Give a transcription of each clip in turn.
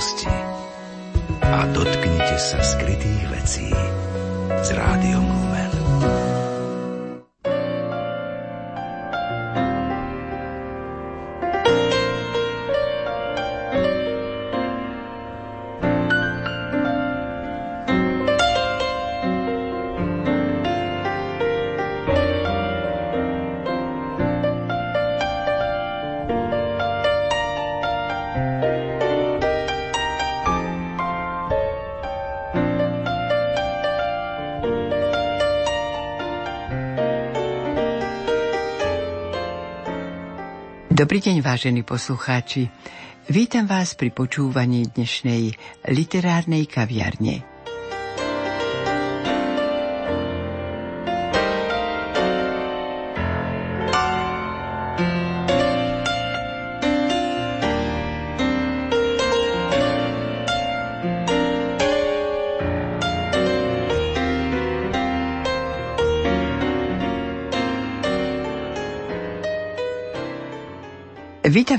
budúcnosti a dotknite sa skrytých vecí s rádiom Lumen. Dobrý deň, vážení poslucháči. Vítam vás pri počúvaní dnešnej literárnej kaviarne.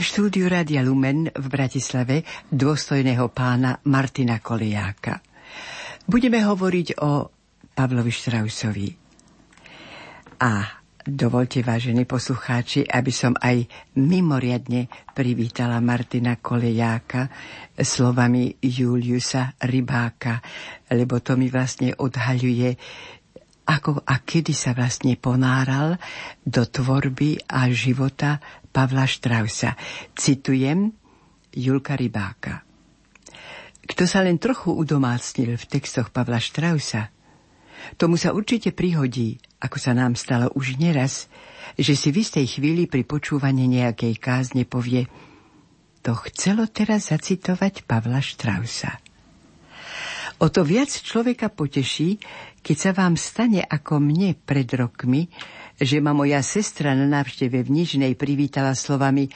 V štúdiu Rádia Lumen v Bratislave dôstojného pána Martina Kolejáka. Budeme hovoriť o Pavlovi Štrausovi. A dovolte, vážení poslucháči, aby som aj mimoriadne privítala Martina Kolejáka slovami Juliusa Rybáka, lebo to mi vlastne odhaľuje ako a kedy sa vlastne ponáral do tvorby a života Pavla Štrausa. Citujem Julka Rybáka. Kto sa len trochu udomácnil v textoch Pavla Štrausa, tomu sa určite prihodí, ako sa nám stalo už neraz, že si v istej chvíli pri počúvaní nejakej kázne povie to chcelo teraz zacitovať Pavla Štrausa. O to viac človeka poteší, keď sa vám stane ako mne pred rokmi, že ma moja sestra na návšteve v Nižnej privítala slovami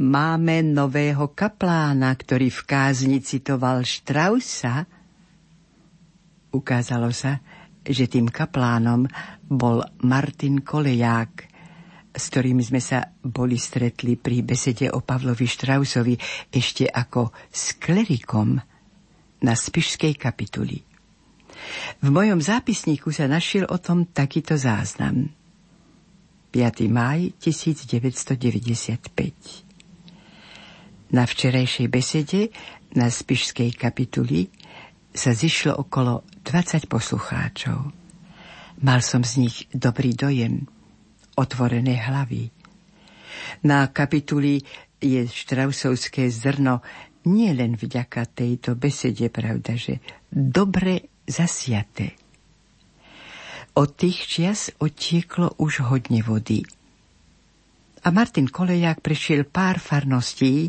Máme nového kaplána, ktorý v kázni citoval Štrausa. Ukázalo sa, že tým kaplánom bol Martin Koleják, s ktorým sme sa boli stretli pri besede o Pavlovi Štrausovi ešte ako s klerikom na Spišskej kapituli. V mojom zápisníku sa našiel o tom takýto záznam. 5. máj 1995. Na včerajšej besede na Spišskej kapituli sa zišlo okolo 20 poslucháčov. Mal som z nich dobrý dojem, otvorené hlavy. Na kapituli je štrausovské zrno nie len vďaka tejto besede, pravda, že dobre zasiate. Od tých čias otieklo už hodne vody. A Martin Koleják prešiel pár farností,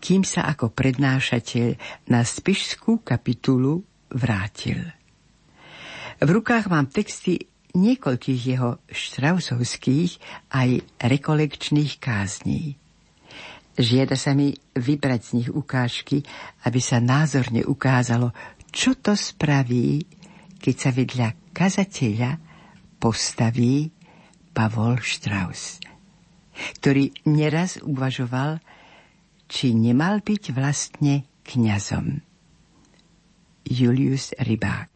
kým sa ako prednášateľ na spišskú kapitulu vrátil. V rukách mám texty niekoľkých jeho štrausovských aj rekolekčných kázní. Žiada sa mi vybrať z nich ukážky, aby sa názorne ukázalo, čo to spraví, keď sa vedľa kazateľa postaví Pavol Strauss, ktorý neraz uvažoval, či nemal byť vlastne kňazom. Julius Rybák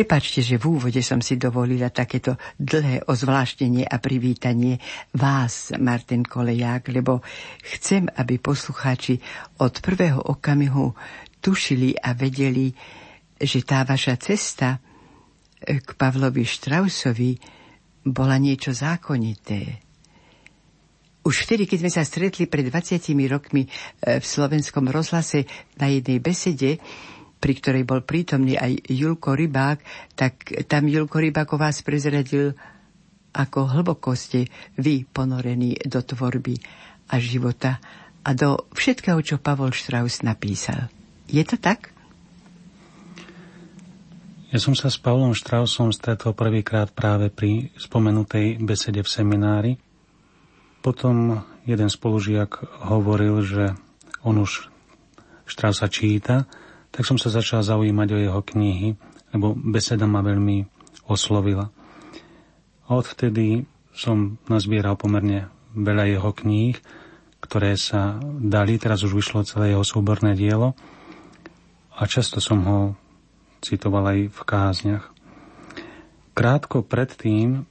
Prepačte, že v úvode som si dovolila takéto dlhé ozvláštenie a privítanie vás, Martin Koleják, lebo chcem, aby poslucháči od prvého okamihu tušili a vedeli, že tá vaša cesta k Pavlovi Štrausovi bola niečo zákonité. Už vtedy, keď sme sa stretli pred 20 rokmi e, v slovenskom rozhlase na jednej besede, pri ktorej bol prítomný aj Julko Rybák, tak tam Julko Rybák o vás prezradil, ako hlboko ste vy ponorení do tvorby a života a do všetkého, čo Pavol Strauss napísal. Je to tak? Ja som sa s Pavlom Štrausom stretol prvýkrát práve pri spomenutej besede v seminári. Potom jeden spolužiak hovoril, že on už Štrausa číta, tak som sa začal zaujímať o jeho knihy, lebo beseda ma veľmi oslovila. A odvtedy som nazbieral pomerne veľa jeho kníh, ktoré sa dali, teraz už vyšlo celé jeho súborné dielo a často som ho citoval aj v kázniach. Krátko predtým,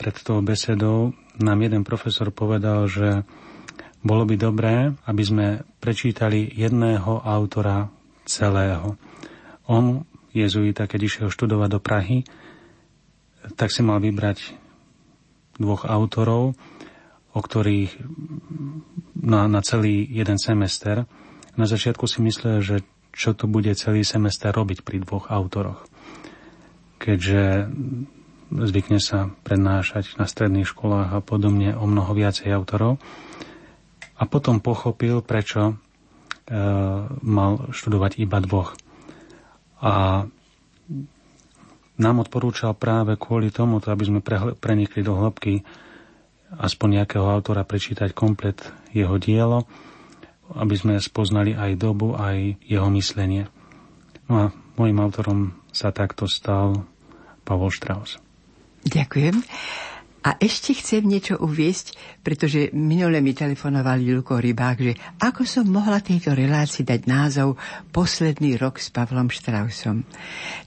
pred tou besedou, nám jeden profesor povedal, že bolo by dobré, aby sme prečítali jedného autora celého. On, jezuita, keď išiel študovať do Prahy, tak si mal vybrať dvoch autorov, o ktorých na, na celý jeden semester. Na začiatku si myslel, že čo to bude celý semester robiť pri dvoch autoroch. Keďže zvykne sa prednášať na stredných školách a podobne o mnoho viacej autorov. A potom pochopil, prečo mal študovať iba dvoch. A nám odporúčal práve kvôli tomu, aby sme prenikli do hĺbky aspoň nejakého autora prečítať komplet jeho dielo, aby sme spoznali aj dobu, aj jeho myslenie. No a môjim autorom sa takto stal Pavol Strauss. Ďakujem. A ešte chcem niečo uviesť, pretože minule mi telefonoval Julko Rybák, že ako som mohla tejto relácii dať názov Posledný rok s Pavlom Štrausom.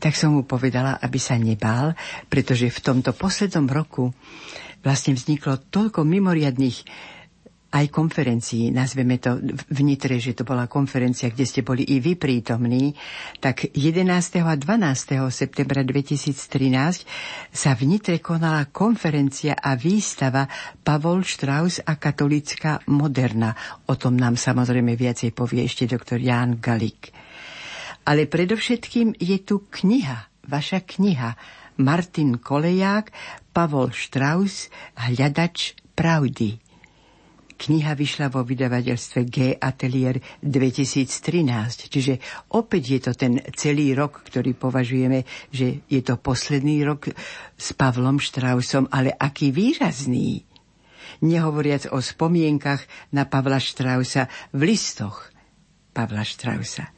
Tak som mu povedala, aby sa nebál, pretože v tomto poslednom roku vlastne vzniklo toľko mimoriadných aj konferencií, nazveme to v Nitre, že to bola konferencia, kde ste boli i vy prítomní, tak 11. a 12. septembra 2013 sa v Nitre konala konferencia a výstava Pavol Strauss a katolická moderna. O tom nám samozrejme viacej povie ešte doktor Ján Galik. Ale predovšetkým je tu kniha, vaša kniha, Martin Koleják, Pavol Strauss, Hľadač pravdy. Kniha vyšla vo vydavateľstve G Atelier 2013, čiže opäť je to ten celý rok, ktorý považujeme, že je to posledný rok s Pavlom Štrausom, ale aký výrazný. Nehovoriac o spomienkach na Pavla Štrausa v listoch Pavla Štrausa.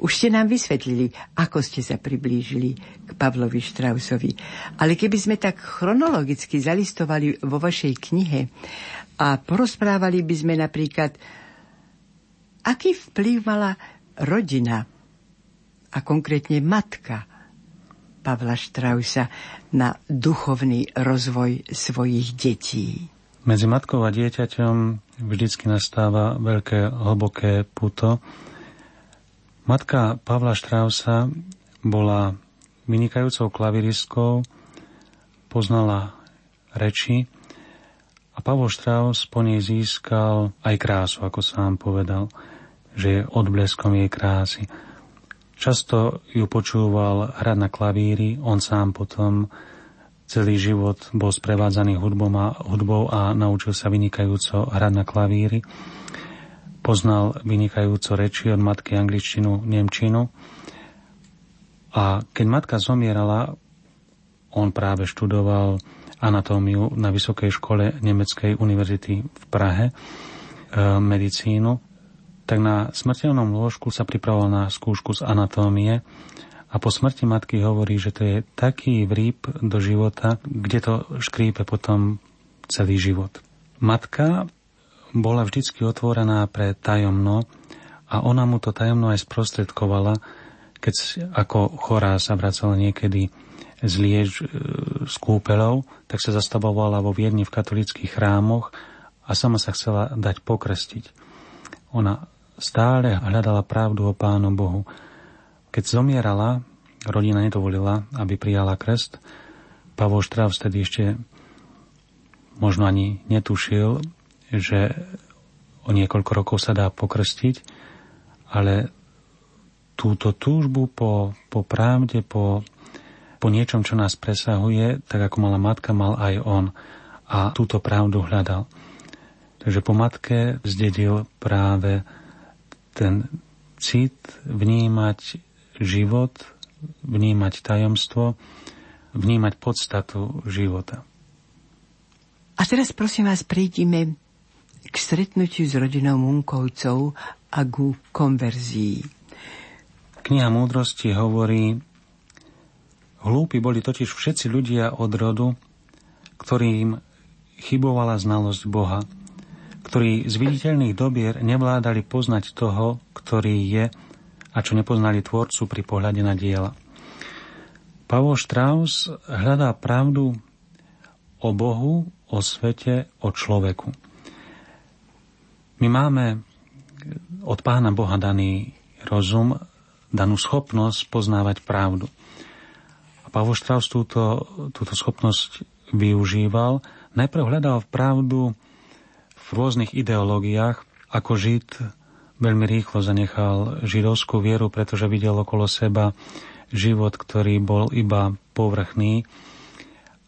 Už ste nám vysvetlili, ako ste sa priblížili k Pavlovi Štrausovi. Ale keby sme tak chronologicky zalistovali vo vašej knihe a porozprávali by sme napríklad, aký vplyv mala rodina a konkrétne matka Pavla Štrausa na duchovný rozvoj svojich detí. Medzi matkou a dieťaťom vždycky nastáva veľké hlboké puto. Matka Pavla Štrausa bola vynikajúcou klaviristkou, poznala reči, a Pavol Strauss po nej získal aj krásu, ako sám povedal, že je odbleskom jej krásy. Často ju počúval hrať na klavíri, on sám potom celý život bol sprevádzaný hudbou a, hudbou a naučil sa vynikajúco hrať na klavíri. Poznal vynikajúco reči od matky angličtinu, nemčinu. A keď matka zomierala, on práve študoval anatómiu na Vysokej škole Nemeckej univerzity v Prahe, e, medicínu, tak na smrteľnom lôžku sa pripravoval na skúšku z anatómie a po smrti matky hovorí, že to je taký vrýb do života, kde to škrípe potom celý život. Matka bola vždycky otvorená pre tajomno a ona mu to tajomno aj sprostredkovala, keď ako chorá sa vracala niekedy z Liež e, z kúpeľov, tak sa zastavovala vo Viedni v katolických chrámoch a sama sa chcela dať pokrstiť. Ona stále hľadala pravdu o Pánu Bohu. Keď zomierala, rodina nedovolila, aby prijala krst. Pavol Štraus vtedy ešte možno ani netušil, že o niekoľko rokov sa dá pokrstiť, ale túto túžbu po, po pravde, po, po niečom, čo nás presahuje, tak ako mala matka, mal aj on. A túto pravdu hľadal. Takže po matke zdedil práve ten cit vnímať život, vnímať tajomstvo, vnímať podstatu života. A teraz prosím vás, prídime k stretnutiu s rodinou Munkovcov a ku konverzii. Kniha múdrosti hovorí, hlúpi boli totiž všetci ľudia od rodu, ktorým chybovala znalosť Boha, ktorí z viditeľných dobier nevládali poznať toho, ktorý je a čo nepoznali tvorcu pri pohľade na diela. Pavol Strauss hľadá pravdu o Bohu, o svete, o človeku. My máme od Pána Boha daný rozum, danú schopnosť poznávať pravdu. A Pavol Strauss túto, túto schopnosť využíval. Najprv hľadal pravdu v rôznych ideológiách, ako Žid veľmi rýchlo zanechal židovskú vieru, pretože videl okolo seba život, ktorý bol iba povrchný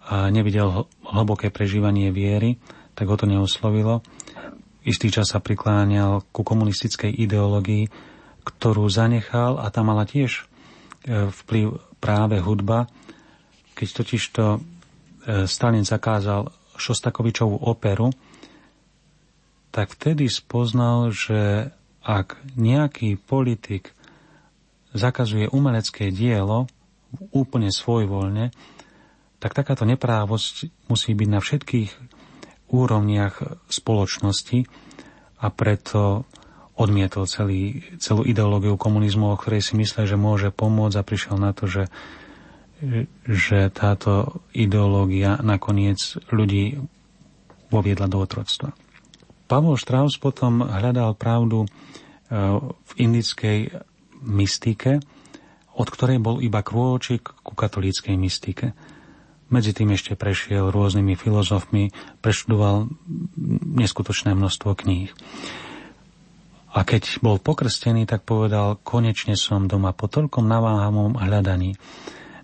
a nevidel hlboké prežívanie viery, tak ho to neoslovilo. Istý čas sa prikláňal ku komunistickej ideológii, ktorú zanechal a tam mala tiež e, vplyv práve hudba, keď totižto e, Stalin zakázal Šostakovičovú operu, tak vtedy spoznal, že ak nejaký politik zakazuje umelecké dielo úplne svojvoľne, tak takáto neprávosť musí byť na všetkých úrovniach spoločnosti a preto odmietol celý, celú ideológiu komunizmu, o ktorej si myslel, že môže pomôcť a prišiel na to, že, že táto ideológia nakoniec ľudí voviedla do otroctva. Pavol Strauss potom hľadal pravdu e, v indickej mystike, od ktorej bol iba krôčik ku katolíckej mystike. Medzi tým ešte prešiel rôznymi filozofmi, preštudoval neskutočné množstvo kníh. A keď bol pokrstený, tak povedal, konečne som doma po toľkom naváhamom hľadaní.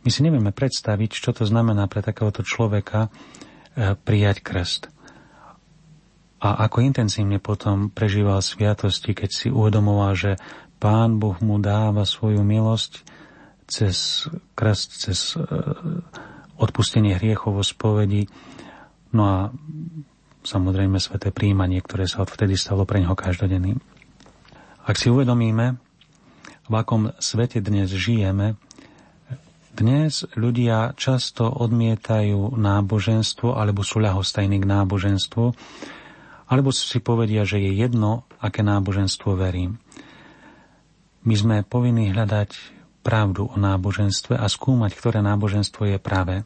My si nevieme predstaviť, čo to znamená pre takéhoto človeka e, prijať krst. A ako intenzívne potom prežíval sviatosti, keď si uvedomoval, že Pán Boh mu dáva svoju milosť cez krst, cez e, odpustenie hriechov vo spovedi, no a samozrejme sveté príjmanie, ktoré sa odvtedy stalo pre neho každodenným. Ak si uvedomíme, v akom svete dnes žijeme, dnes ľudia často odmietajú náboženstvo alebo sú ľahostajní k náboženstvu, alebo si povedia, že je jedno, aké náboženstvo verím. My sme povinní hľadať pravdu o náboženstve a skúmať, ktoré náboženstvo je pravé.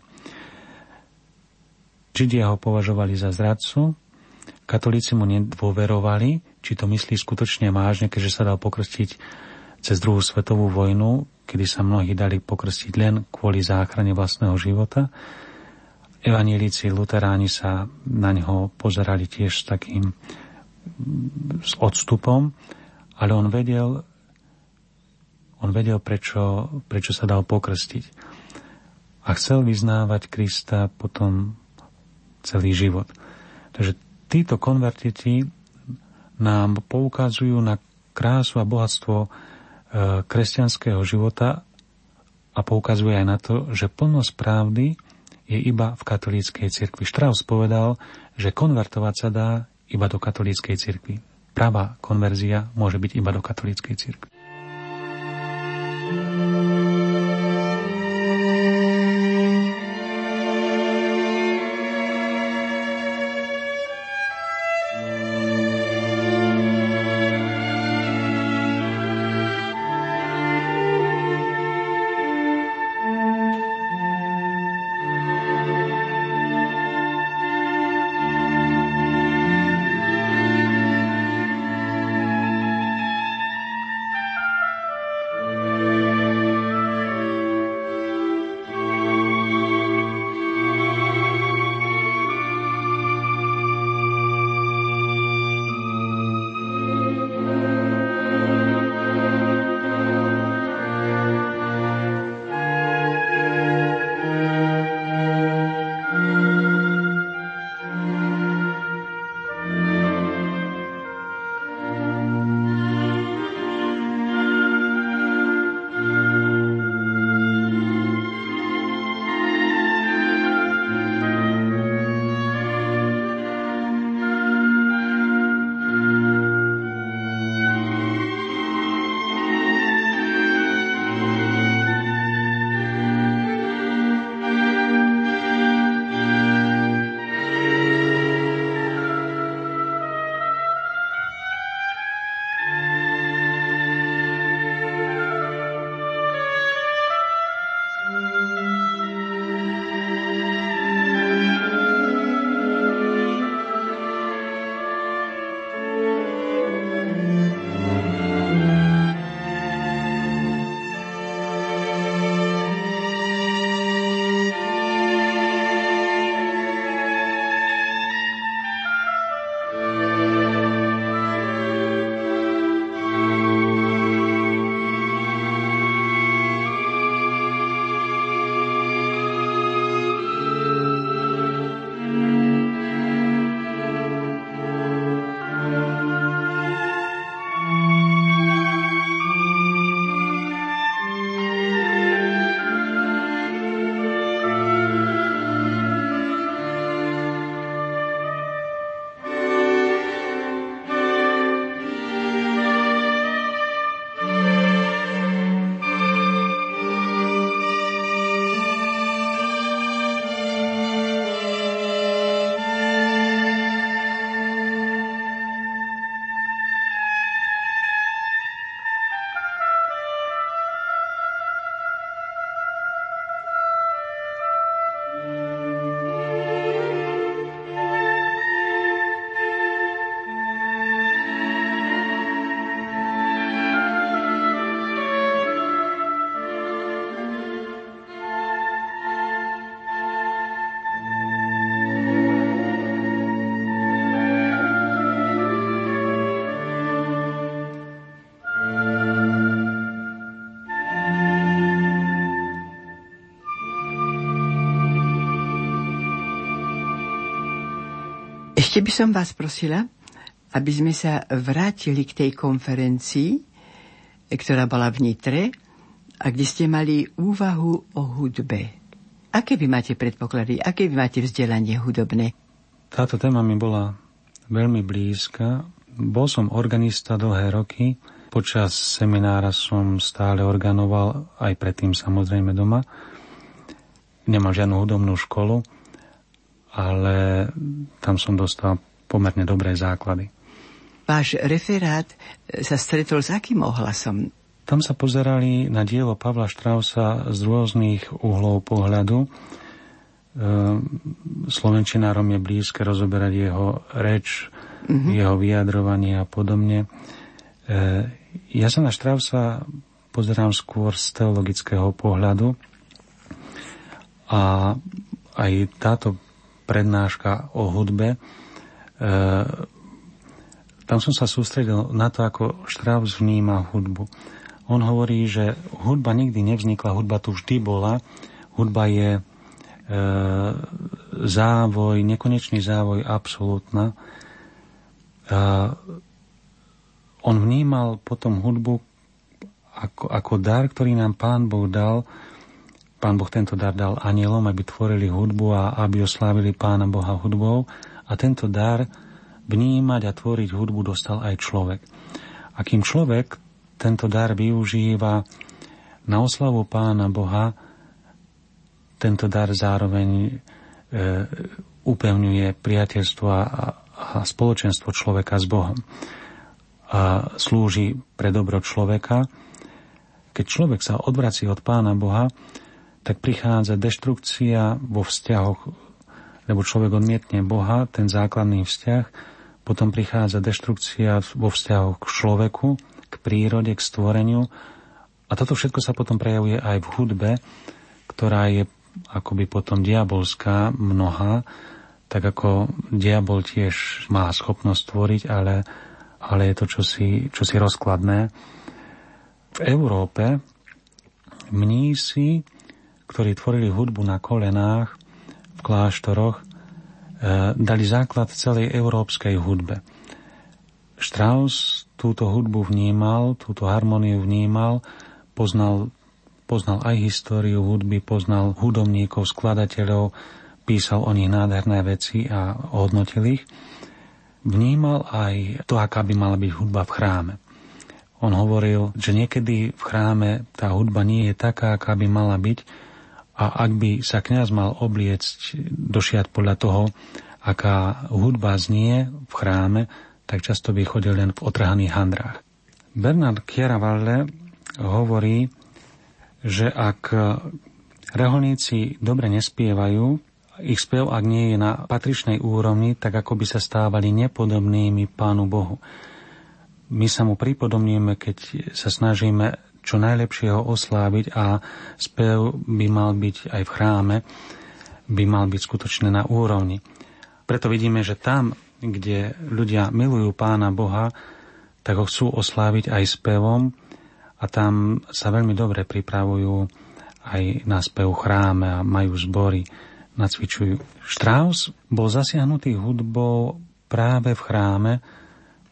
Židia ho považovali za zradcu, katolíci mu nedôverovali, či to myslí skutočne vážne, keďže sa dal pokrstiť cez druhú svetovú vojnu, kedy sa mnohí dali pokrstiť len kvôli záchrane vlastného života. Evanílici, luteráni sa na neho pozerali tiež s takým s odstupom, ale on vedel, on vedel, prečo, prečo sa dal pokrstiť. A chcel vyznávať Krista potom celý život. Takže títo konvertiti nám poukazujú na krásu a bohatstvo e, kresťanského života a poukazuje aj na to, že plnosť pravdy je iba v katolíckej cirkvi. Strauss povedal, že konvertovať sa dá iba do katolíckej cirkvi. Pravá konverzia môže byť iba do katolíckej cirkvi. By som vás prosila, aby sme sa vrátili k tej konferencii, ktorá bola v Nitre a kde ste mali úvahu o hudbe. Aké vy máte predpoklady, aké vy máte vzdelanie hudobné? Táto téma mi bola veľmi blízka. Bol som organista dlhé roky. Počas seminára som stále organoval, aj predtým samozrejme doma. Nemal žiadnu hudobnú školu ale tam som dostal pomerne dobré základy. Váš referát sa stretol s akým ohlasom? Tam sa pozerali na dielo Pavla Štrausa z rôznych uhlov pohľadu. E, Slovenčinárom je blízke rozoberať jeho reč, mm-hmm. jeho vyjadrovanie a podobne. E, ja sa na Štrausa pozerám skôr z teologického pohľadu a aj táto prednáška o hudbe. E, tam som sa sústredil na to, ako Strauss vníma hudbu. On hovorí, že hudba nikdy nevznikla, hudba tu vždy bola. Hudba je e, závoj, nekonečný závoj, absolútna. E, on vnímal potom hudbu ako, ako dar, ktorý nám Pán Boh dal, Pán Boh tento dar dal anielom, aby tvorili hudbu a aby oslávili Pána Boha hudbou a tento dar vnímať a tvoriť hudbu dostal aj človek. A kým človek tento dar využíva na oslavu Pána Boha, tento dar zároveň e, upevňuje priateľstvo a, a spoločenstvo človeka s Bohom. A slúži pre dobro človeka. Keď človek sa odvrací od Pána Boha, tak prichádza deštrukcia vo vzťahoch, lebo človek odmietne Boha, ten základný vzťah, potom prichádza deštrukcia vo vzťahoch k človeku, k prírode, k stvoreniu a toto všetko sa potom prejavuje aj v hudbe, ktorá je akoby potom diabolská mnoha, tak ako diabol tiež má schopnosť tvoriť, ale, ale je to čosi, čosi rozkladné. V Európe mnísi ktorí tvorili hudbu na kolenách v kláštoroch, e, dali základ celej európskej hudbe. Strauss túto hudbu vnímal, túto harmoniu vnímal, poznal, poznal aj históriu hudby, poznal hudobníkov, skladateľov, písal o nich nádherné veci a hodnotil ich. Vnímal aj to, aká by mala byť hudba v chráme. On hovoril, že niekedy v chráme tá hudba nie je taká, aká by mala byť, a ak by sa kňaz mal obliecť došiať podľa toho, aká hudba znie v chráme, tak často by chodil len v otrhaných handrách. Bernard Chiaravalle hovorí, že ak reholníci dobre nespievajú, ich spev, ak nie je na patričnej úrovni, tak ako by sa stávali nepodobnými Pánu Bohu. My sa mu pripodobníme, keď sa snažíme čo najlepšie ho osláviť a spev by mal byť aj v chráme, by mal byť skutočne na úrovni. Preto vidíme, že tam, kde ľudia milujú Pána Boha, tak ho chcú osláviť aj spevom a tam sa veľmi dobre pripravujú aj na spev chráme a majú zbory, nacvičujú. Strauss bol zasiahnutý hudbou práve v chráme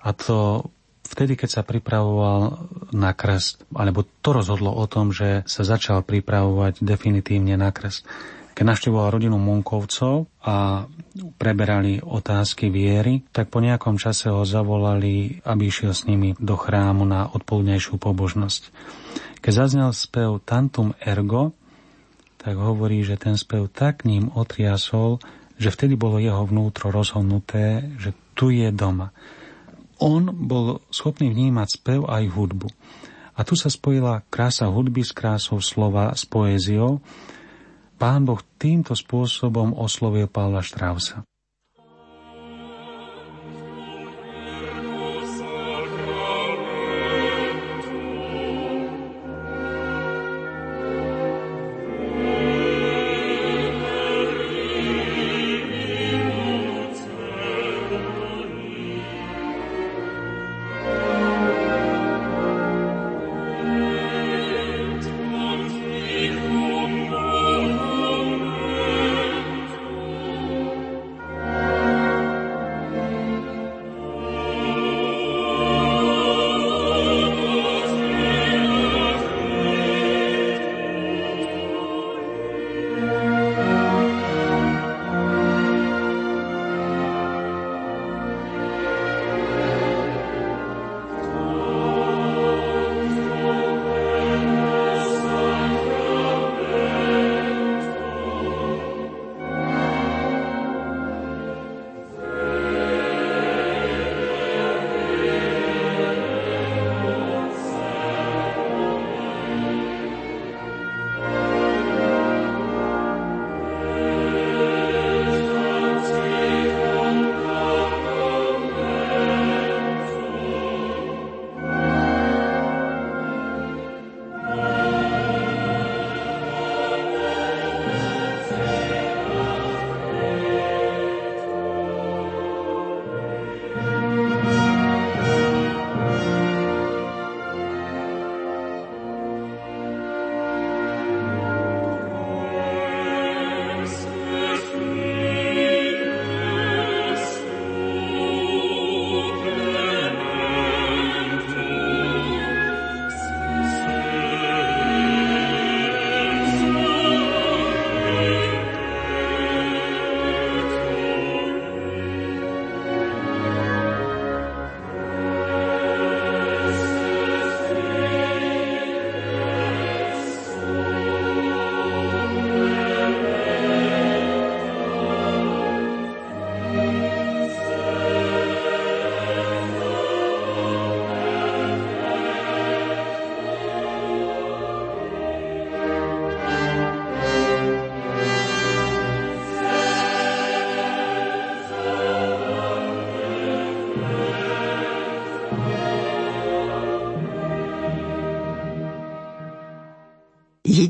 a to vtedy, keď sa pripravoval na krst, alebo to rozhodlo o tom, že sa začal pripravovať definitívne na krst. Keď navštevoval rodinu Munkovcov a preberali otázky viery, tak po nejakom čase ho zavolali, aby išiel s nimi do chrámu na odpoludnejšiu pobožnosť. Keď zaznel spev Tantum Ergo, tak hovorí, že ten spev tak ním otriasol, že vtedy bolo jeho vnútro rozhodnuté, že tu je doma on bol schopný vnímať spev aj hudbu. A tu sa spojila krása hudby s krásou slova, s poéziou. Pán Boh týmto spôsobom oslovil Pavla Štrausa.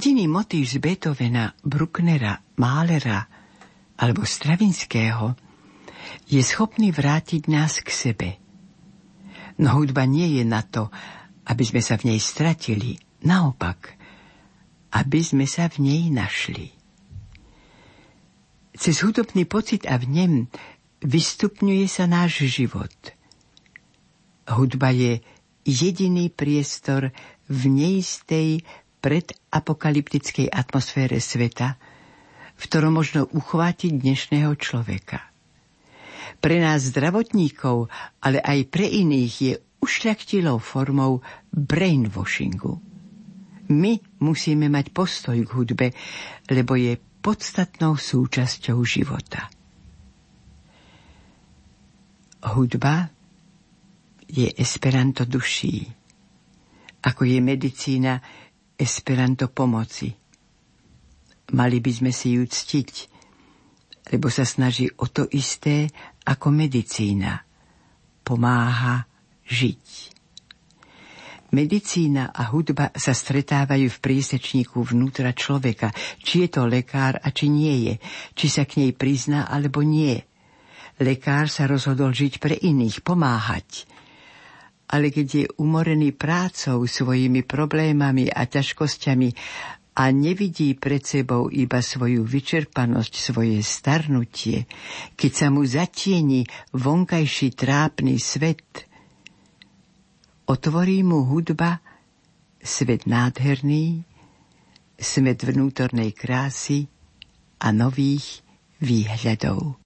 Jediný motív z Beethovena, Brucknera, Mahlera alebo Stravinského je schopný vrátiť nás k sebe. No hudba nie je na to, aby sme sa v nej stratili. Naopak, aby sme sa v nej našli. Cez hudobný pocit a vnem vystupňuje sa náš život. Hudba je jediný priestor v neistej predapokalyptickej atmosfére sveta, v ktorom možno uchvátiť dnešného človeka. Pre nás zdravotníkov, ale aj pre iných je ušľaktilou formou brainwashingu. My musíme mať postoj k hudbe, lebo je podstatnou súčasťou života. Hudba je esperanto duší, ako je medicína esperanto pomoci. Mali by sme si ju ctiť, lebo sa snaží o to isté ako medicína. Pomáha žiť. Medicína a hudba sa stretávajú v prísečníku vnútra človeka, či je to lekár a či nie je, či sa k nej prizná alebo nie. Lekár sa rozhodol žiť pre iných, pomáhať. Ale keď je umorený prácou, svojimi problémami a ťažkosťami a nevidí pred sebou iba svoju vyčerpanosť, svoje starnutie, keď sa mu zatieni vonkajší trápny svet – otvorí mu hudba svet nádherný, svet vnútornej krásy a nových výhľadov.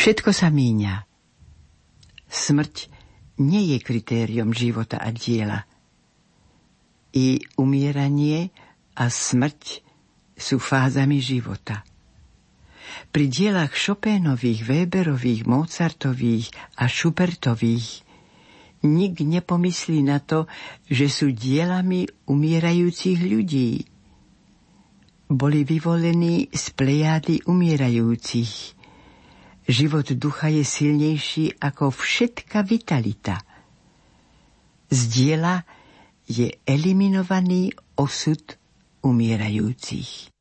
Všetko sa míňa. Smrť nie je kritériom života a diela – i umieranie a smrť sú fázami života. Pri dielach Chopénových, Weberových, Mozartových a Schubertových nik nepomyslí na to, že sú dielami umierajúcich ľudí. Boli vyvolení z plejády umierajúcich. Život ducha je silnejší ako všetka vitalita. Z diela je eliminovaný osud umierajúcich.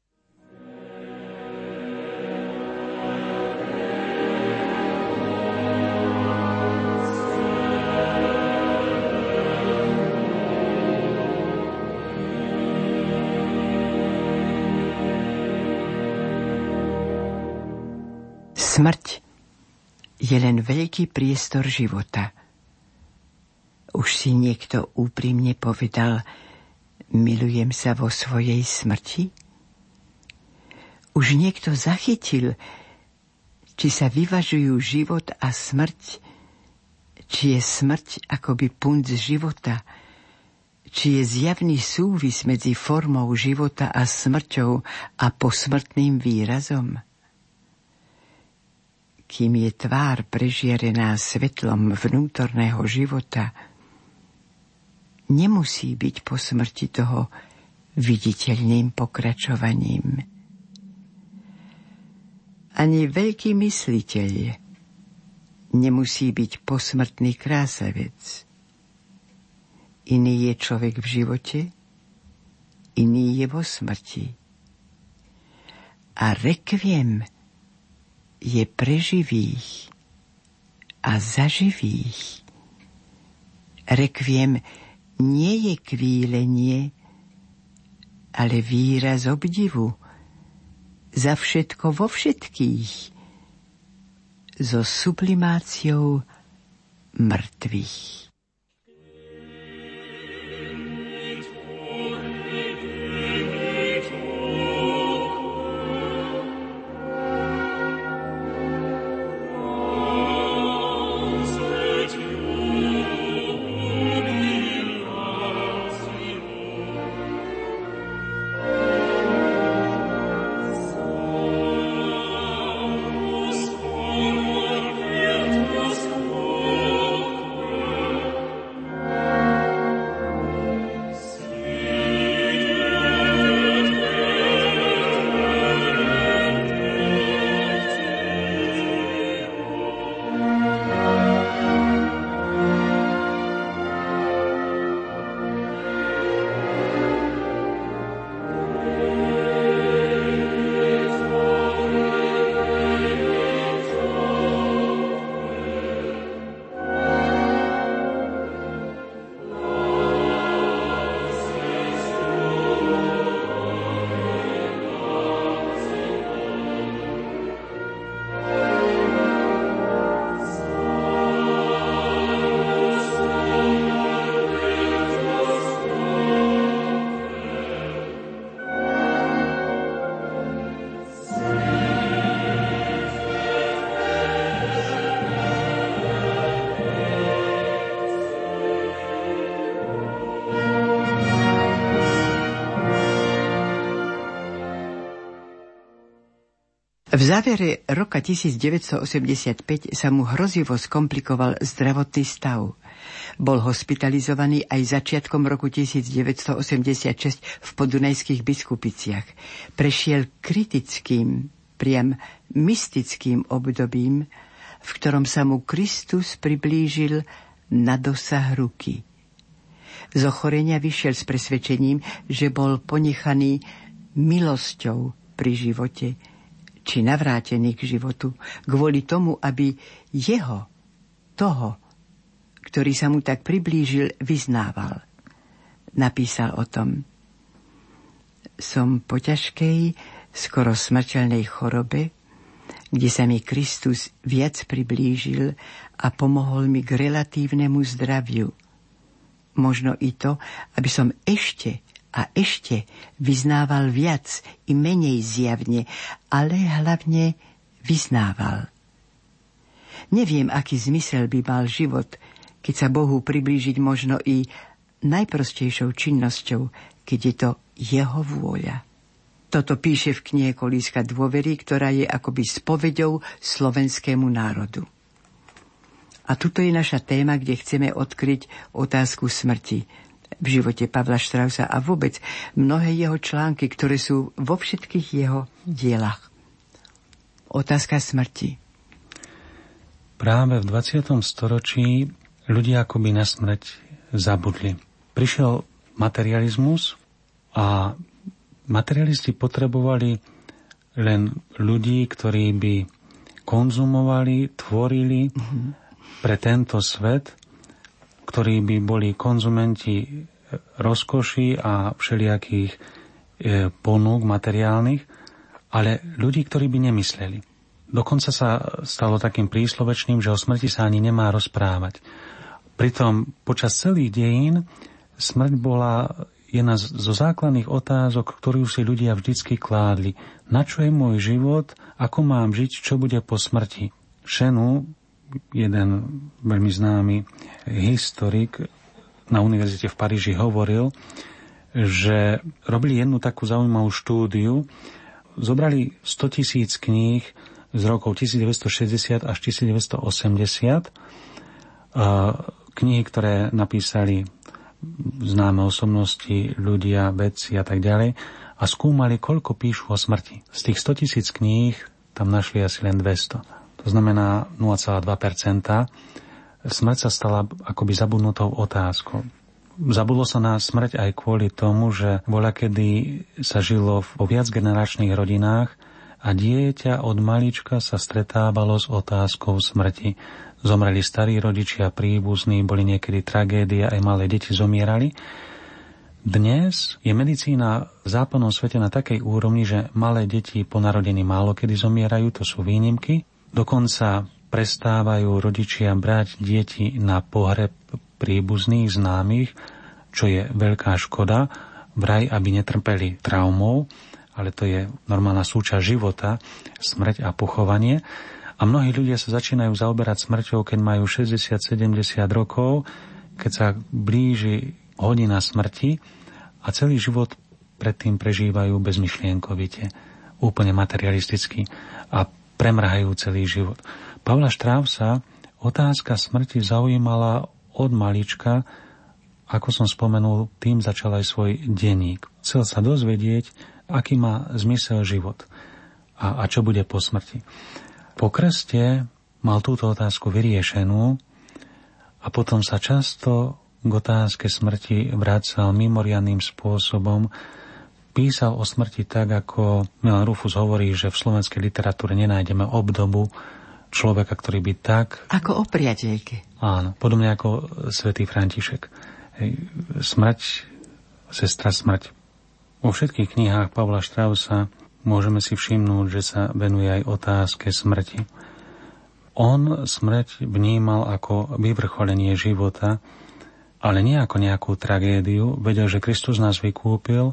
Smrť je len veľký priestor života – už si niekto úprimne povedal, milujem sa vo svojej smrti? Už niekto zachytil, či sa vyvažujú život a smrť, či je smrť akoby punt života, či je zjavný súvis medzi formou života a smrťou a posmrtným výrazom. Kým je tvár prežiarená svetlom vnútorného života, nemusí byť po smrti toho viditeľným pokračovaním. Ani veľký mysliteľ nemusí byť posmrtný krásavec. Iný je človek v živote, iný je vo smrti. A rekviem je pre živých a za živých. Rekviem nie je kvílenie, ale výraz obdivu za všetko vo všetkých, so sublimáciou mŕtvych. Závere roka 1985 sa mu hrozivo skomplikoval zdravotný stav. Bol hospitalizovaný aj začiatkom roku 1986 v podunajských biskupiciach. Prešiel kritickým, priam mystickým obdobím, v ktorom sa mu Kristus priblížil na dosah ruky. Z ochorenia vyšiel s presvedčením, že bol ponechaný milosťou pri živote, či navrátený k životu, kvôli tomu, aby jeho, toho, ktorý sa mu tak priblížil, vyznával. Napísal o tom. Som po ťažkej, skoro smrteľnej chorobe, kde sa mi Kristus viac priblížil a pomohol mi k relatívnemu zdraviu. Možno i to, aby som ešte a ešte vyznával viac i menej zjavne, ale hlavne vyznával. Neviem, aký zmysel by mal život, keď sa Bohu priblížiť možno i najprostejšou činnosťou, keď je to jeho vôľa. Toto píše v knihe Kolíska dôvery, ktorá je akoby spovedou slovenskému národu. A tuto je naša téma, kde chceme odkryť otázku smrti v živote Pavla Štrausa a vôbec mnohé jeho články, ktoré sú vo všetkých jeho dielach. Otázka smrti. Práve v 20. storočí ľudia akoby na smrť zabudli. Prišiel materializmus a materialisti potrebovali len ľudí, ktorí by konzumovali, tvorili mm-hmm. pre tento svet, ktorí by boli konzumenti rozkoší a všelijakých e, ponúk materiálnych, ale ľudí, ktorí by nemysleli. Dokonca sa stalo takým príslovečným, že o smrti sa ani nemá rozprávať. Pritom počas celých dejín smrť bola jedna zo základných otázok, ktorú si ľudia vždycky kládli. Na čo je môj život, ako mám žiť, čo bude po smrti. Šenu, jeden veľmi známy historik na univerzite v Paríži hovoril, že robili jednu takú zaujímavú štúdiu, zobrali 100 tisíc kníh z rokov 1960 až 1980, knihy, ktoré napísali známe osobnosti, ľudia, vedci a tak ďalej a skúmali, koľko píšu o smrti. Z tých 100 tisíc kníh tam našli asi len 200. To znamená 0,2%. Smrť sa stala akoby zabudnutou otázkou. Zabudlo sa na smrť aj kvôli tomu, že bola kedy sa žilo vo viacgeneračných rodinách a dieťa od malička sa stretávalo s otázkou smrti. Zomreli starí rodičia, príbuzní, boli niekedy tragédia, aj malé deti zomierali. Dnes je medicína v západnom svete na takej úrovni, že malé deti po narodení málo kedy zomierajú, to sú výnimky. Dokonca prestávajú rodičia brať deti na pohreb príbuzných, známych, čo je veľká škoda, vraj, aby netrpeli traumou, ale to je normálna súčasť života, smrť a pochovanie. A mnohí ľudia sa začínajú zaoberať smrťou, keď majú 60-70 rokov, keď sa blíži hodina smrti a celý život predtým prežívajú bezmyšlienkovite, úplne materialisticky a premrhajú celý život. Pavla Štrávsa otázka smrti zaujímala od malička, ako som spomenul, tým začal aj svoj denník. Chcel sa dozvedieť, aký má zmysel život a, a čo bude po smrti. Po krste mal túto otázku vyriešenú a potom sa často k otázke smrti vracal mimoriadným spôsobom. Písal o smrti tak, ako Milan Rufus hovorí, že v slovenskej literatúre nenájdeme obdobu človeka, ktorý by tak... Ako o priateľke. Áno, podobne ako svätý František. Smrť, sestra smrť. Vo všetkých knihách Pavla Štrausa môžeme si všimnúť, že sa venuje aj otázke smrti. On smrť vnímal ako vyvrcholenie života, ale nie ako nejakú tragédiu. Vedel, že Kristus nás vykúpil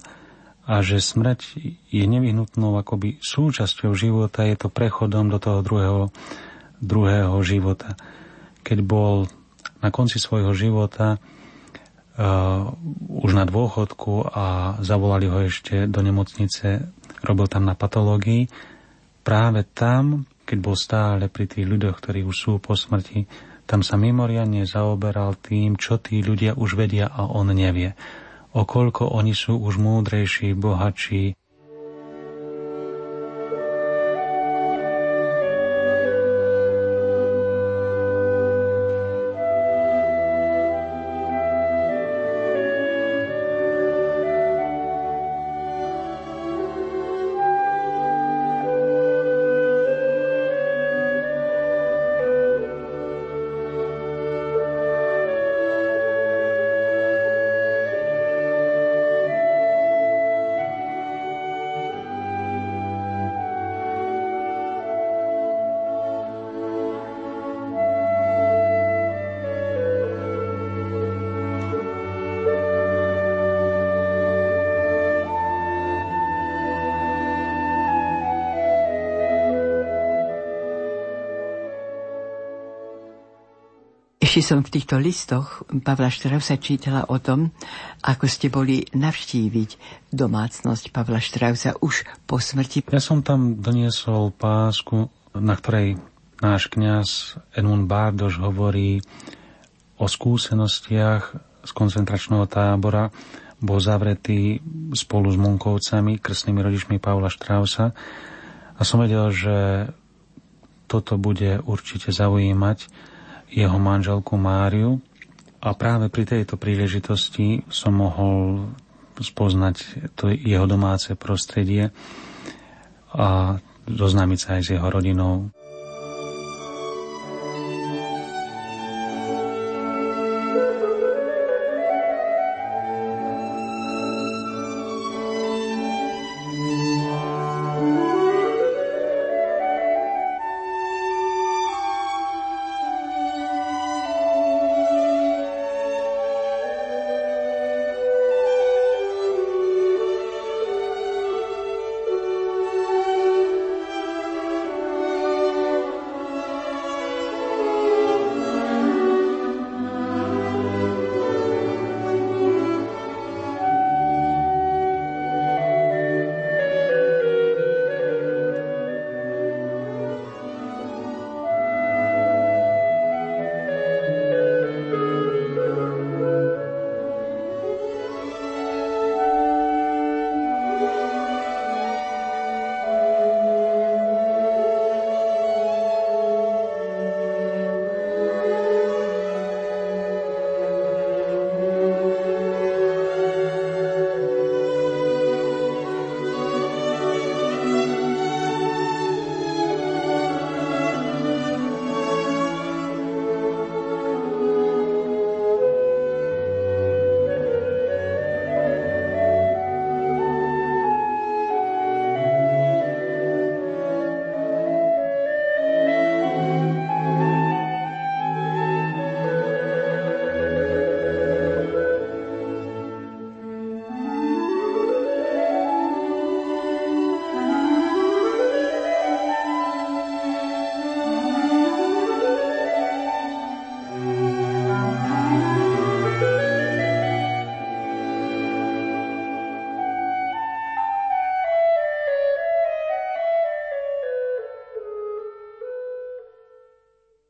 a že smrť je nevyhnutnou akoby súčasťou života, je to prechodom do toho druhého, druhého života. Keď bol na konci svojho života uh, už na dôchodku a zavolali ho ešte do nemocnice robil tam na patológii, práve tam, keď bol stále pri tých ľuďoch, ktorí už sú po smrti, tam sa mimoriadne zaoberal tým, čo tí ľudia už vedia a on nevie. Okoľko oni sú už múdrejší, bohatší, Ešte som v týchto listoch Pavla Štrausa čítala o tom, ako ste boli navštíviť domácnosť Pavla Štrausa už po smrti. Ja som tam doniesol pásku, na ktorej náš kňaz Edmund Bardoš hovorí o skúsenostiach z koncentračného tábora. Bol zavretý spolu s Munkovcami, krstnými rodičmi Pavla Štrausa. A som vedel, že toto bude určite zaujímať jeho manželku Máriu a práve pri tejto príležitosti som mohol spoznať to jeho domáce prostredie a zoznámiť sa aj s jeho rodinou.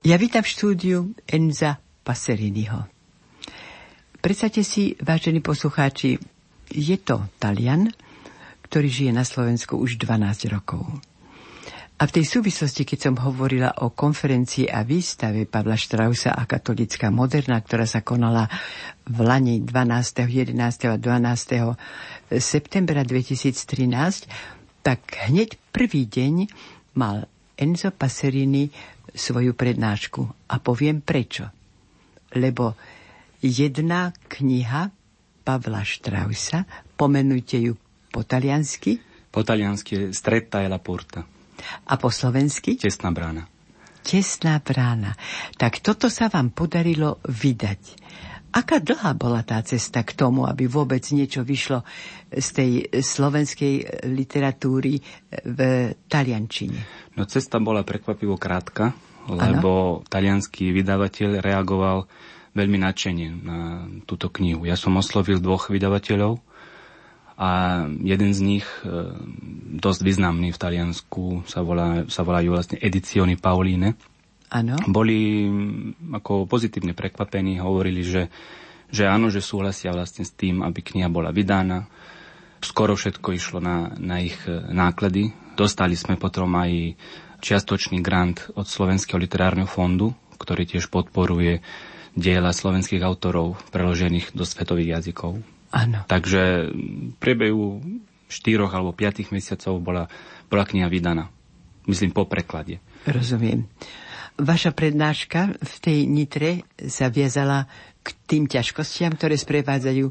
Ja vítam v štúdiu Enza Passeriniho. Predstavte si, vážení poslucháči, je to Talian, ktorý žije na Slovensku už 12 rokov. A v tej súvislosti, keď som hovorila o konferencii a výstave Pavla Štrausa a katolická moderna, ktorá sa konala v Lani 12., 11. a 12. septembra 2013, tak hneď prvý deň mal Enzo Passerini svoju prednášku a poviem prečo. Lebo jedna kniha Pavla Štrausa, pomenujte ju po taliansky. Po taliansky je Stretta e la porta. A po slovensky? Tesná brána. Tesná brána. Tak toto sa vám podarilo vydať. Aká dlhá bola tá cesta k tomu, aby vôbec niečo vyšlo z tej slovenskej literatúry v taliančine? No cesta bola prekvapivo krátka lebo ano. talianský vydavateľ reagoval veľmi nadšene na túto knihu. Ja som oslovil dvoch vydavateľov a jeden z nich, e, dosť významný v Taliansku, sa, volá, sa volajú vlastne Edizioni Pauline. Ano. Boli mm, ako pozitívne prekvapení, hovorili, že, že áno, že súhlasia vlastne s tým, aby kniha bola vydána. Skoro všetko išlo na, na ich e, náklady. Dostali sme potom aj čiastočný grant od Slovenského literárneho fondu, ktorý tiež podporuje diela slovenských autorov preložených do svetových jazykov. Áno. Takže v priebehu 4 alebo 5 mesiacov bola, bola kniha vydaná. Myslím po preklade. Rozumiem. Vaša prednáška v tej Nitre sa viazala k tým ťažkostiam, ktoré sprevádzajú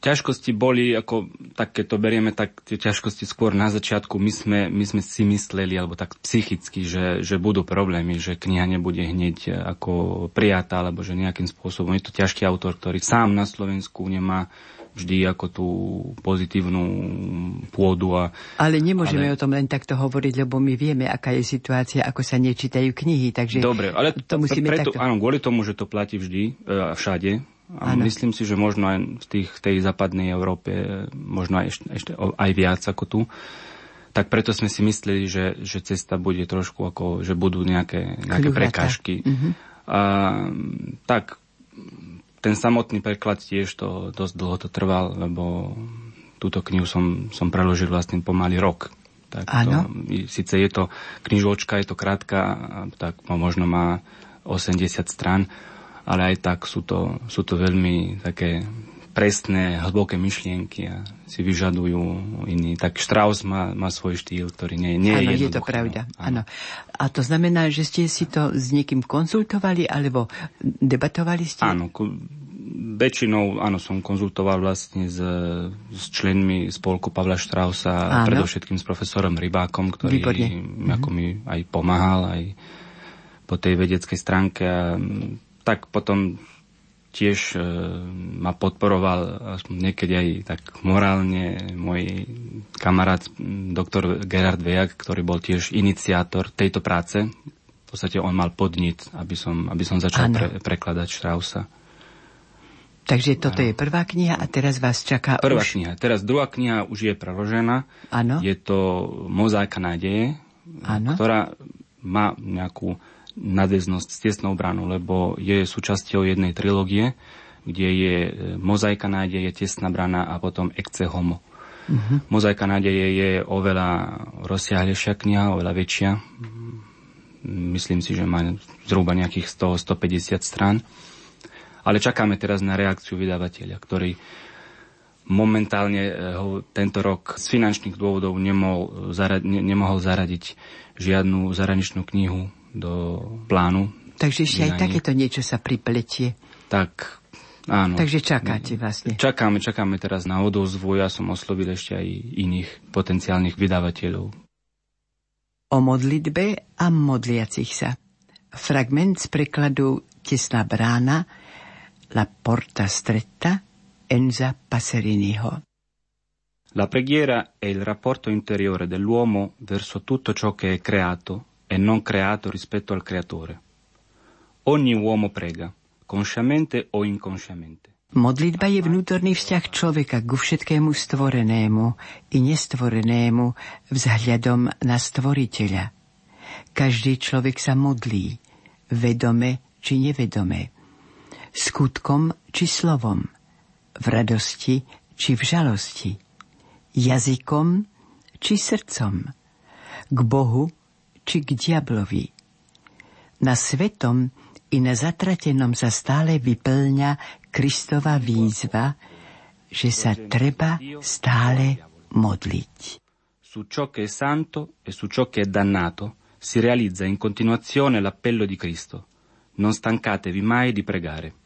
ťažkosti boli, ako tak keď to berieme, tak tie ťažkosti skôr na začiatku my sme, my sme si mysleli, alebo tak psychicky, že, že budú problémy, že kniha nebude hneď ako prijatá, alebo že nejakým spôsobom. Je to ťažký autor, ktorý sám na Slovensku nemá vždy ako tú pozitívnu pôdu. A, ale nemôžeme ale... o tom len takto hovoriť, lebo my vieme, aká je situácia, ako sa nečítajú knihy, takže Dobre, ale to musíme preto, takto... Áno, kvôli tomu, že to platí vždy e, všade, a ano. myslím si, že možno aj v tých, tej západnej Európe, možno aj ešte, ešte aj viac ako tu. Tak preto sme si mysleli, že, že cesta bude trošku ako, že budú nejaké, nejaké prekážky. Uh-huh. A, tak ten samotný preklad tiež to dosť dlho to trval, lebo túto knihu som, som preložil vlastne pomaly rok. Tak to, síce je to knižočka, je to krátka, tak možno má 80 strán, ale aj tak sú to, sú to veľmi také presné, hlboké myšlienky a si vyžadujú iný. Tak Strauss má, má svoj štýl, ktorý nie, nie ano, je je to pravda. Áno. A to znamená, že ste si to s niekým konzultovali alebo debatovali ste? Áno, väčšinou áno, som konzultoval vlastne s, s členmi spolku Pavla Štrausa, áno. predovšetkým s profesorom Rybákom, ktorý Výborne. ako mi aj pomáhal aj po tej vedeckej stránke a tak potom tiež e, ma podporoval niekedy aj tak morálne môj kamarát doktor Gerard Vejak, ktorý bol tiež iniciátor tejto práce. V podstate on mal podnit, aby som, aby som začal pre, prekladať Straussa. Takže toto ano. je prvá kniha a teraz vás čaká Prvá už... kniha. Teraz druhá kniha už je preložená. Ano. Je to Mozaika nádeje, ano. ktorá má nejakú nadväznosť s tesnou branou, lebo je súčasťou jednej trilógie, kde je e, Mozaika nádeje, tesná brana a potom Ecce Homo. Uh-huh. Mozaika nádeje je oveľa rozsiahlejšia kniha, oveľa väčšia. Myslím si, že má zhruba nejakých 100-150 strán. Ale čakáme teraz na reakciu vydavateľa, ktorý momentálne e, ho tento rok z finančných dôvodov nemohol, zaradi, ne, nemohol zaradiť žiadnu zahraničnú knihu do plánu. Takže ešte aj takéto niečo sa pripletie. Tak, áno. Takže čakáte vlastne. Čakáme, čakáme teraz na odozvu. Ja som oslovil ešte aj iných potenciálnych vydavateľov. O modlitbe a modliacich sa. Fragment z prekladu Tesná brána La porta stretta Enza Passeriniho. La preghiera è il rapporto interiore dell'uomo verso tutto ciò che è creato e non creato rispetto al creatore. Ogni uomo prega, consciamente o inconsciamente. Modlitba je vnútorný vzťah človeka ku všetkému stvorenému i nestvorenému vzhľadom na stvoriteľa. Každý človek sa modlí, vedome či nevedome, skutkom či slovom, v radosti či v žalosti, jazykom či srdcom, k Bohu či k diablovi. Na svetom i na zatratenom sa stále vyplňa Kristova výzva, že sa treba stále modliť. Su ciò che è santo e su ciò che è dannato si realizza in continuazione l'appello di Cristo. Non stancatevi mai di pregare.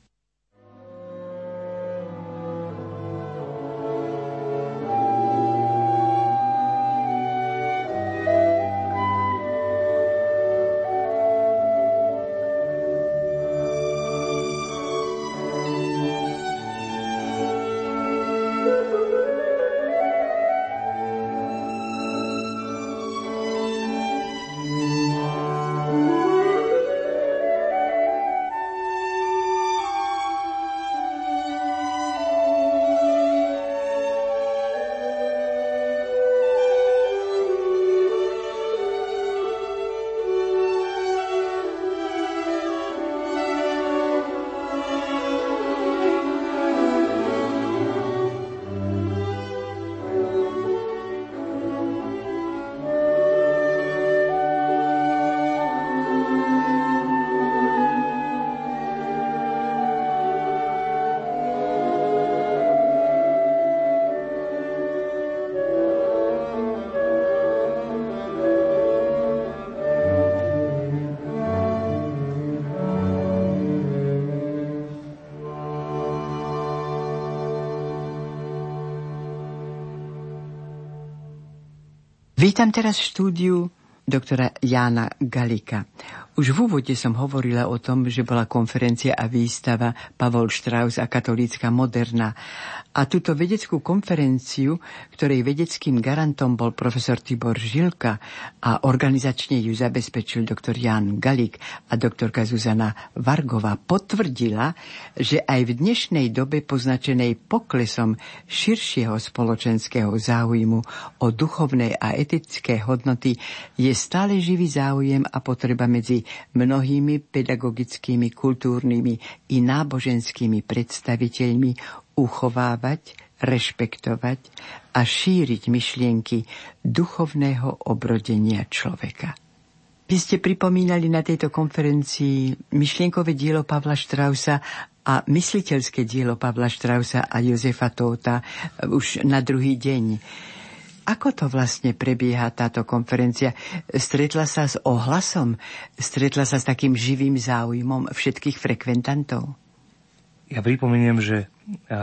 Vítam teraz v štúdiu doktora Jána Galika. Už v úvode som hovorila o tom, že bola konferencia a výstava Pavol Strauss a katolícka moderna. A túto vedeckú konferenciu, ktorej vedeckým garantom bol profesor Tibor Žilka a organizačne ju zabezpečil doktor Jan Galik a doktorka Zuzana Vargová, potvrdila, že aj v dnešnej dobe poznačenej poklesom širšieho spoločenského záujmu o duchovné a etické hodnoty je stále živý záujem a potreba medzi mnohými pedagogickými, kultúrnymi i náboženskými predstaviteľmi uchovávať, rešpektovať a šíriť myšlienky duchovného obrodenia človeka. Vy ste pripomínali na tejto konferencii myšlienkové dielo Pavla Štrausa a mysliteľské dielo Pavla Štrausa a Jozefa Tóta už na druhý deň. Ako to vlastne prebieha táto konferencia? Stretla sa s ohlasom? Stretla sa s takým živým záujmom všetkých frekventantov? Ja pripomeniem, že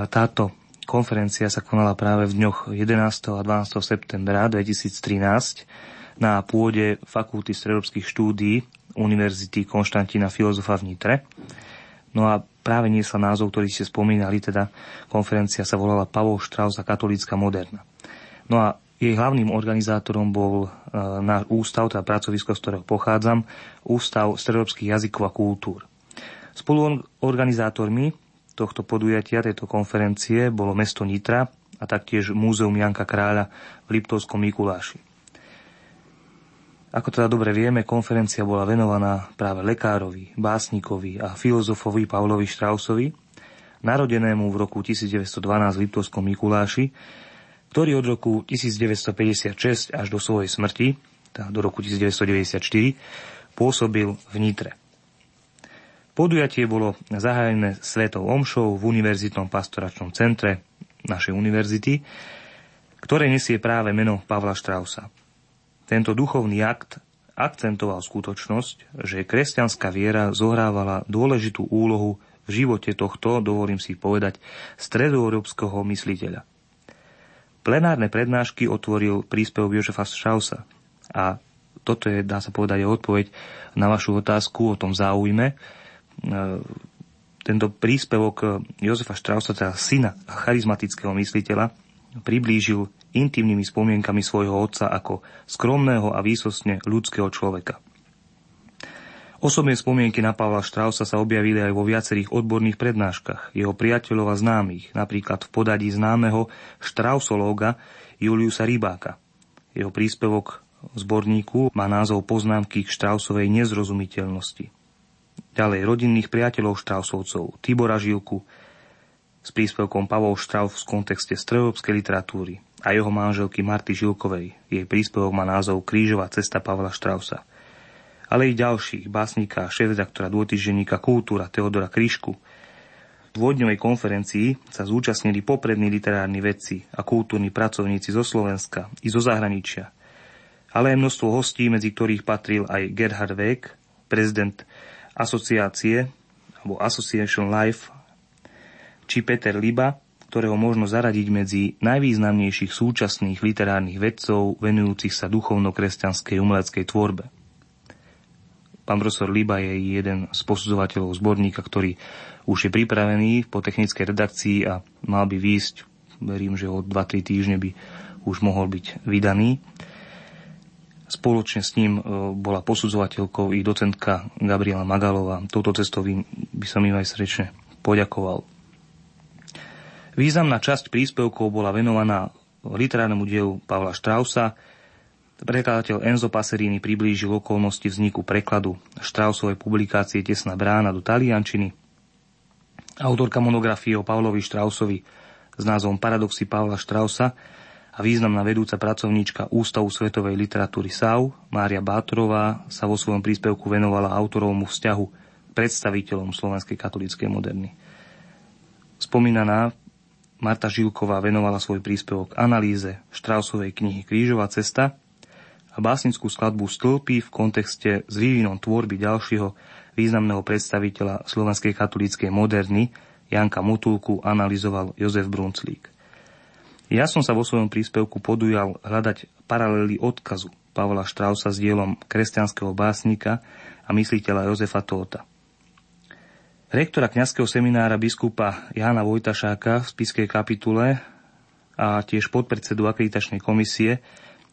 táto konferencia sa konala práve v dňoch 11. a 12. septembra 2013 na pôde Fakulty stredoeurópskych štúdií Univerzity Konštantína Filozofa v Nitre. No a práve niesla názov, ktorý ste spomínali, teda konferencia sa volala Pavol Štraus a katolícka moderna. No a jej hlavným organizátorom bol e, náš ústav, teda pracovisko, z ktorého pochádzam, Ústav stredoeurópskych jazykov a kultúr. Spoluorganizátormi tohto podujatia, tejto konferencie bolo mesto Nitra a taktiež Múzeum Janka Kráľa v Liptovskom Mikuláši. Ako teda dobre vieme, konferencia bola venovaná práve lekárovi, básnikovi a filozofovi Pavlovi Štrausovi, narodenému v roku 1912 v Liptovskom Mikuláši, ktorý od roku 1956 až do svojej smrti, teda do roku 1994, pôsobil v Nitre. Podujatie bolo zahájené svetou omšou v Univerzitnom pastoračnom centre našej univerzity, ktoré nesie práve meno Pavla Štrausa. Tento duchovný akt akcentoval skutočnosť, že kresťanská viera zohrávala dôležitú úlohu v živote tohto, dovolím si povedať, stredoeurópskeho mysliteľa. Plenárne prednášky otvoril príspevok Jožefa Strausa. A toto je, dá sa povedať, odpoveď na vašu otázku o tom záujme. E, tento príspevok Jozefa Strausa, teda syna charizmatického mysliteľa, priblížil intimnými spomienkami svojho otca ako skromného a výsostne ľudského človeka. Osobné spomienky na Pavla Štrausa sa objavili aj vo viacerých odborných prednáškach jeho priateľov a známych, napríklad v podadí známeho štrausológa Juliusa Rybáka. Jeho príspevok v zborníku má názov Poznámky k Štrausovej nezrozumiteľnosti. Ďalej rodinných priateľov Štrausovcov Tibora Žilku s príspevkom Pavol Štraus v kontexte stredoeurópskej literatúry a jeho manželky Marty Žilkovej. Jej príspevok má názov Krížová cesta Pavla Štrausa ale i ďalších, básnika, šéf-redaktora dvojtyždenníka Kultúra Teodora Kryšku. V dvojdňovej konferencii sa zúčastnili poprední literárni vedci a kultúrni pracovníci zo Slovenska i zo zahraničia, ale aj množstvo hostí, medzi ktorých patril aj Gerhard Weg, prezident asociácie alebo Association Life, či Peter Liba, ktorého možno zaradiť medzi najvýznamnejších súčasných literárnych vedcov venujúcich sa duchovno-kresťanskej umeleckej tvorbe. Pán profesor Liba je jeden z posudzovateľov zborníka, ktorý už je pripravený po technickej redakcii a mal by výjsť, verím, že o 2-3 týždne by už mohol byť vydaný. Spoločne s ním e, bola posudzovateľkou i docentka Gabriela Magalová. Touto cestou by som im aj srdečne poďakoval. Významná časť príspevkov bola venovaná literárnemu dielu Pavla Štrausa, Prekladateľ Enzo Passerini priblížil okolnosti vzniku prekladu Štrausovej publikácie Tesná brána do taliančiny. Autorka monografie o Pavlovi Štrausovi s názvom Paradoxy Pavla Štrausa významná vedúca pracovníčka Ústavu svetovej literatúry SAU, Mária Bátorová, sa vo svojom príspevku venovala autorovmu vzťahu predstaviteľom slovenskej katolíckej moderny. Spomínaná Marta Žilková venovala svoj príspevok analýze Štrausovej knihy Krížová cesta – a básnickú skladbu Stĺpy v kontexte s vývinom tvorby ďalšieho významného predstaviteľa slovenskej katolíckej moderny Janka Mutulku analyzoval Jozef Brunclík. Ja som sa vo svojom príspevku podujal hľadať paralely odkazu Pavla Štrausa s dielom kresťanského básnika a mysliteľa Jozefa Tóta. Rektora kňazského seminára biskupa Jána Vojtašáka v spiskej kapitule a tiež podpredsedu akreditačnej komisie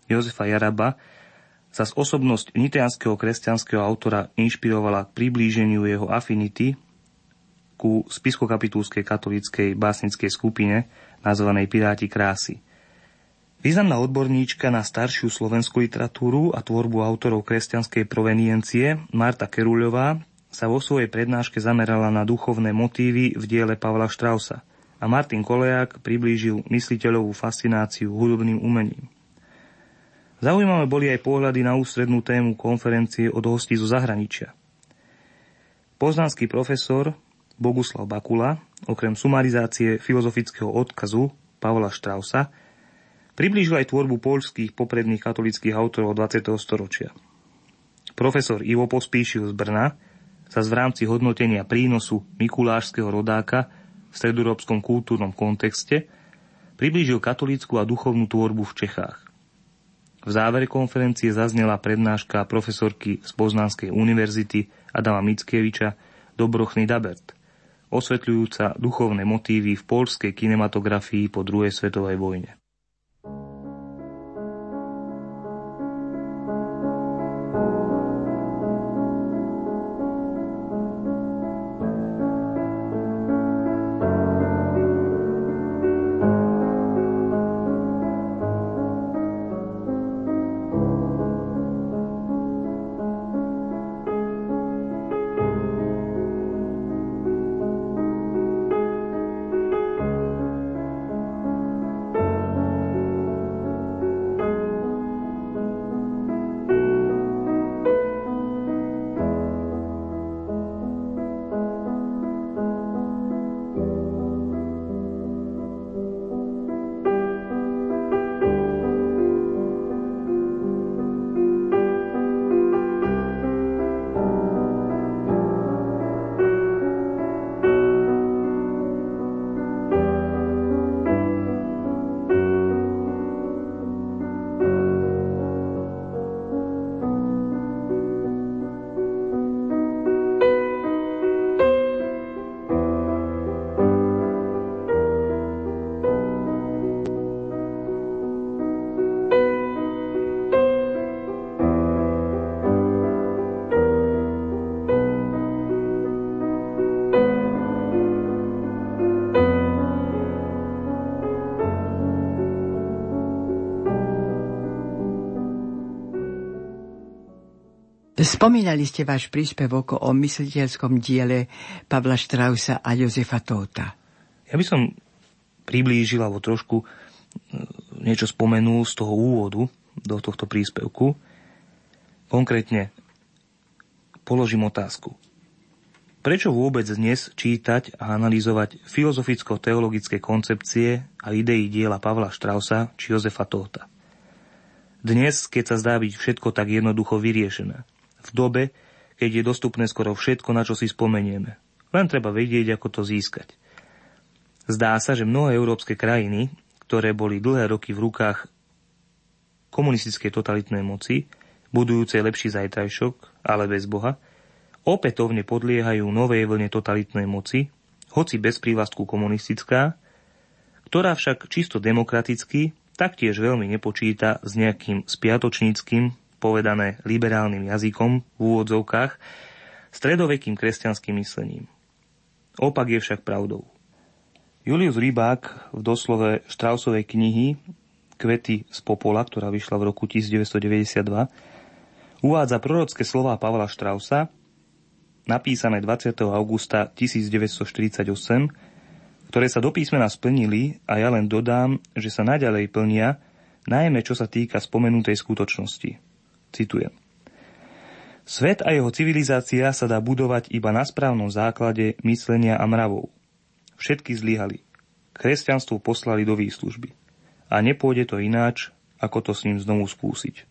Jozefa Jaraba sa z osobnosť nitrianského kresťanského autora inšpirovala k priblíženiu jeho afinity ku spiskokapitulskej katolíckej básnickej skupine nazvanej Piráti krásy. Významná odborníčka na staršiu slovenskú literatúru a tvorbu autorov kresťanskej proveniencie Marta Keruľová sa vo svojej prednáške zamerala na duchovné motívy v diele Pavla Štrausa a Martin Kolejak priblížil mysliteľovú fascináciu hudobným umením. Zaujímavé boli aj pohľady na ústrednú tému konferencie od hostí zo zahraničia. Poznanský profesor Boguslav Bakula, okrem sumarizácie filozofického odkazu Pavla Štrausa, priblížil aj tvorbu poľských popredných katolických autorov 20. storočia. Profesor Ivo Pospíšil z Brna sa v rámci hodnotenia prínosu mikulášskeho rodáka v stredoeurópskom kultúrnom kontexte priblížil katolícku a duchovnú tvorbu v Čechách. V závere konferencie zaznela prednáška profesorky z Poznanskej univerzity Adama Mickeviča Dobrochny Dabert – osvetľujúca duchovné motívy v polskej kinematografii po druhej svetovej vojne. Spomínali ste váš príspevok o mysliteľskom diele Pavla Štrausa a Jozefa Tóta. Ja by som priblížil alebo trošku e, niečo spomenul z toho úvodu do tohto príspevku. Konkrétne položím otázku. Prečo vôbec dnes čítať a analyzovať filozoficko-teologické koncepcie a idei diela Pavla Štrausa či Jozefa Tóta? Dnes, keď sa zdá byť všetko tak jednoducho vyriešené, v dobe, keď je dostupné skoro všetko, na čo si spomenieme. Len treba vedieť, ako to získať. Zdá sa, že mnohé európske krajiny, ktoré boli dlhé roky v rukách komunistickej totalitnej moci, budujúcej lepší zajtrajšok, ale bez Boha, opätovne podliehajú novej vlne totalitnej moci, hoci bez prívlastku komunistická, ktorá však čisto demokraticky taktiež veľmi nepočíta s nejakým spiatočníckým povedané liberálnym jazykom v úvodzovkách, stredovekým kresťanským myslením. Opak je však pravdou. Julius Rybák v doslove Štrausovej knihy Kvety z popola, ktorá vyšla v roku 1992, uvádza prorocké slová Pavla Štrausa, napísané 20. augusta 1948, ktoré sa do písmena splnili a ja len dodám, že sa naďalej plnia, najmä čo sa týka spomenutej skutočnosti. Citujem. Svet a jeho civilizácia sa dá budovať iba na správnom základe myslenia a mravov. Všetky zlyhali. Kresťanstvo poslali do výslužby. A nepôjde to ináč, ako to s ním znovu skúsiť.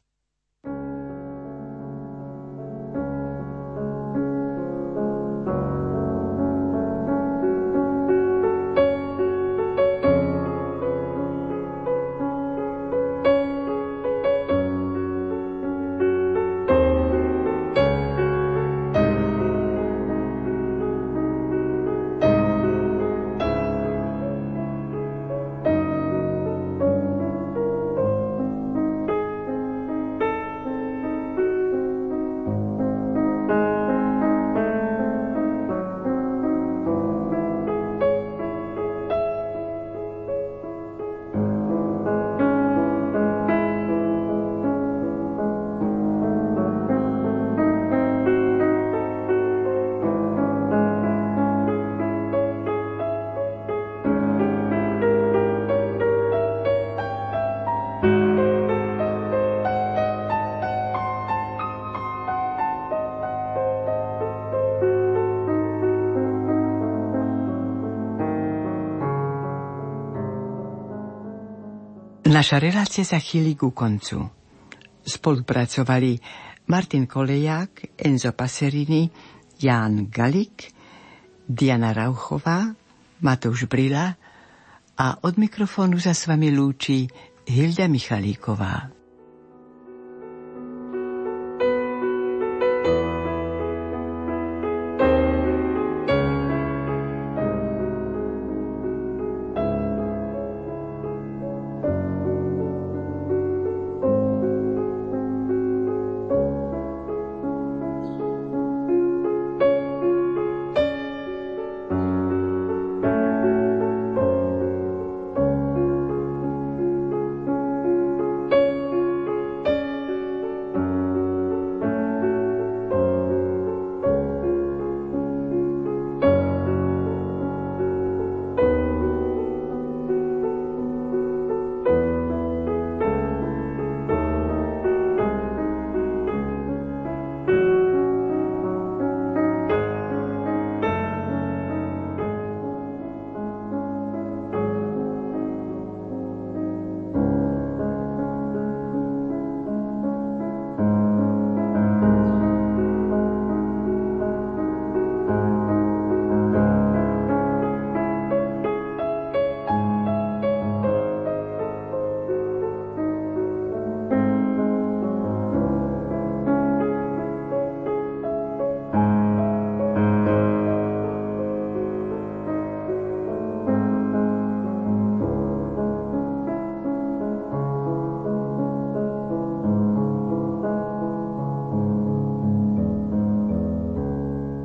Naša relácia sa chýli ku koncu. Spolupracovali Martin Koleják, Enzo Paserini, Ján Galik, Diana Rauchová, Matouš Brila a od mikrofónu sa s vami lúči Hilda Michalíková.